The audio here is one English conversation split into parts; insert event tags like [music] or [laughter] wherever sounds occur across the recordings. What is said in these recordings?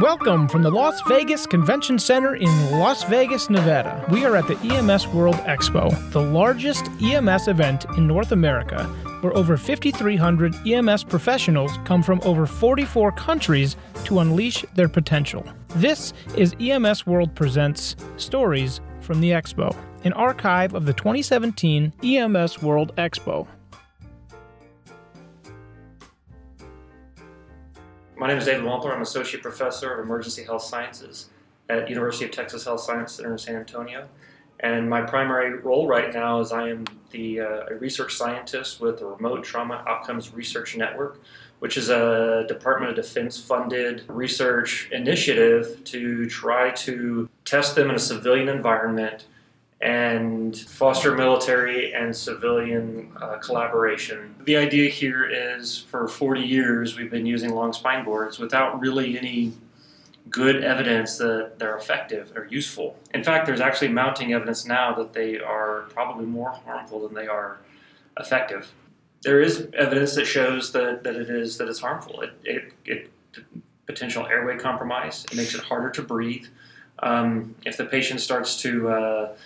Welcome from the Las Vegas Convention Center in Las Vegas, Nevada. We are at the EMS World Expo, the largest EMS event in North America, where over 5,300 EMS professionals come from over 44 countries to unleash their potential. This is EMS World Presents Stories from the Expo, an archive of the 2017 EMS World Expo. My name is David Wampler. I'm Associate Professor of Emergency Health Sciences at University of Texas Health Science Center in San Antonio. And my primary role right now is I am the uh, a research scientist with the Remote Trauma Outcomes Research Network, which is a Department of Defense funded research initiative to try to test them in a civilian environment and foster military and civilian uh, collaboration. The idea here is for 40 years we've been using long spine boards without really any good evidence that they're effective or useful. In fact, there's actually mounting evidence now that they are probably more harmful than they are effective. There is evidence that shows that, that it is that it's harmful. It, it, it potential airway compromise. It makes it harder to breathe. Um, if the patient starts to uh,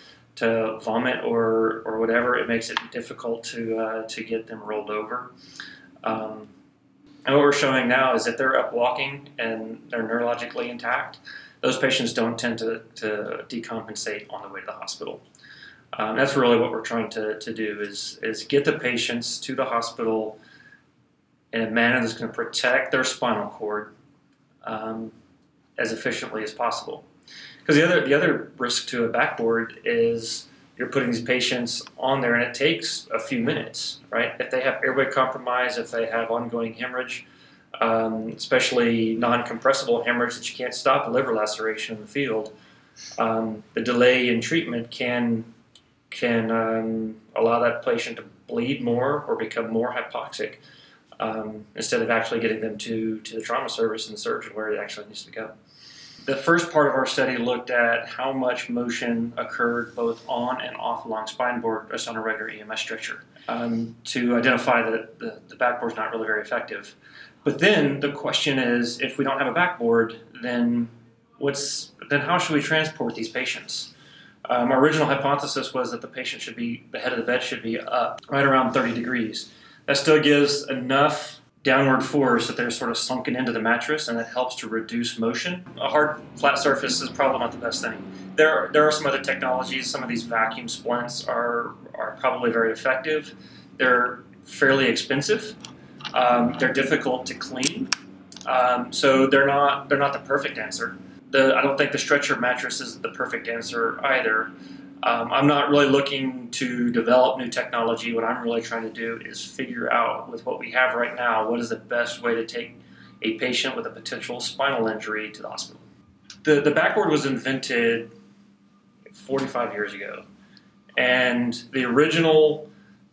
to vomit or, or whatever, it makes it difficult to, uh, to get them rolled over. Um, and what we're showing now is that they're up walking and they're neurologically intact. Those patients don't tend to, to decompensate on the way to the hospital. Um, that's really what we're trying to, to do is, is get the patients to the hospital in a manner that's going to protect their spinal cord um, as efficiently as possible. Because the other the other risk to a backboard is you're putting these patients on there, and it takes a few minutes, right? If they have airway compromise, if they have ongoing hemorrhage, um, especially non-compressible hemorrhage that you can't stop, a liver laceration in the field, um, the delay in treatment can can um, allow that patient to bleed more or become more hypoxic um, instead of actually getting them to, to the trauma service and the surgeon where it actually needs to go. The first part of our study looked at how much motion occurred both on and off long spine board just on a regular EMS stretcher um, to identify that the, the backboard is not really very effective. But then the question is, if we don't have a backboard, then what's then how should we transport these patients? Um, our original hypothesis was that the patient should be the head of the bed should be up right around 30 degrees. That still gives enough downward force that they're sort of sunken into the mattress and that helps to reduce motion. A hard flat surface is probably not the best thing. There are, there are some other technologies. Some of these vacuum splints are, are probably very effective. They're fairly expensive. Um, they're difficult to clean. Um, so they're not they're not the perfect answer. The, I don't think the stretcher mattress is the perfect answer either. Um, I'm not really looking to develop new technology. What I'm really trying to do is figure out, with what we have right now, what is the best way to take a patient with a potential spinal injury to the hospital. The, the backboard was invented 45 years ago, and the original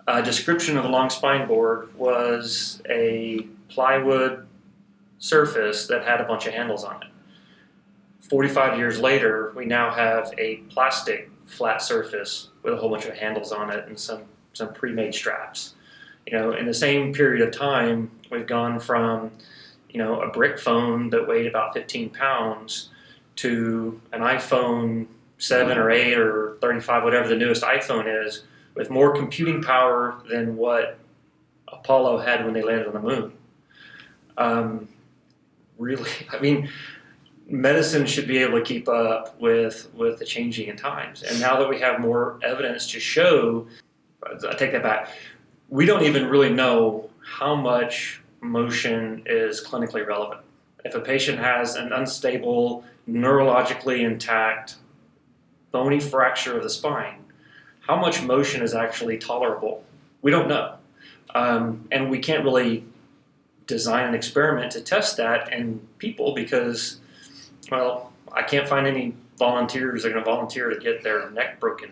uh, description of the long spine board was a plywood surface that had a bunch of handles on it. 45 years later, we now have a plastic flat surface with a whole bunch of handles on it and some some pre-made straps. You know, in the same period of time, we've gone from you know a brick phone that weighed about 15 pounds to an iPhone 7 or 8 or 35, whatever the newest iPhone is, with more computing power than what Apollo had when they landed on the moon. Um, really, [laughs] I mean, medicine should be able to keep up with with the changing in times. And now that we have more evidence to show, I take that back. We don't even really know how much motion is clinically relevant. If a patient has an unstable, neurologically intact, bony fracture of the spine, how much motion is actually tolerable? We don't know. Um, and we can't really design an experiment to test that in people because well, I can't find any volunteers that are going to volunteer to get their neck broken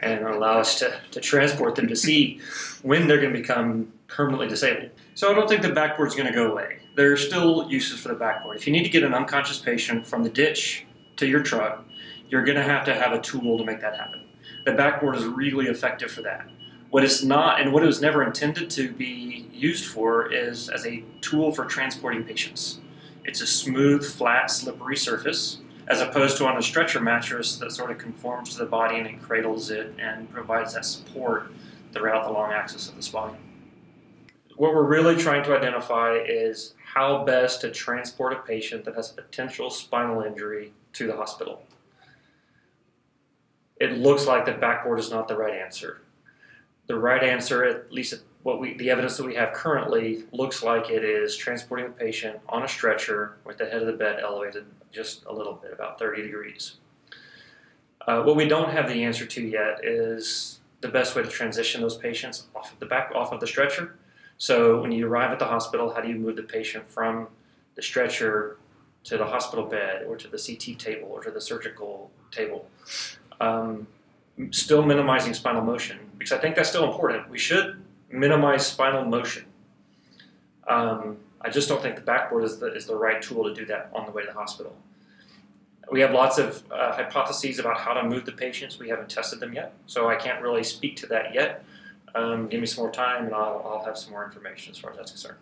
and allow us to, to transport them to see when they're going to become permanently disabled. So I don't think the backboard is going to go away. There are still uses for the backboard. If you need to get an unconscious patient from the ditch to your truck, you're going to have to have a tool to make that happen. The backboard is really effective for that. What it's not, and what it was never intended to be used for, is as a tool for transporting patients. It's a smooth, flat, slippery surface, as opposed to on a stretcher mattress that sort of conforms to the body and it cradles it and provides that support throughout the long axis of the spine. What we're really trying to identify is how best to transport a patient that has a potential spinal injury to the hospital. It looks like the backboard is not the right answer. The right answer, at least what we, the evidence that we have currently, looks like it is transporting the patient on a stretcher with the head of the bed elevated just a little bit, about 30 degrees. Uh, what we don't have the answer to yet is the best way to transition those patients off of the back, off of the stretcher, so when you arrive at the hospital, how do you move the patient from the stretcher to the hospital bed or to the CT table or to the surgical table? Um, still minimizing spinal motion because I think that's still important. We should minimize spinal motion. Um, I just don't think the backboard is the, is the right tool to do that on the way to the hospital. We have lots of uh, hypotheses about how to move the patients. We haven't tested them yet, so I can't really speak to that yet. Um, give me some more time and I'll, I'll have some more information as far as that's concerned.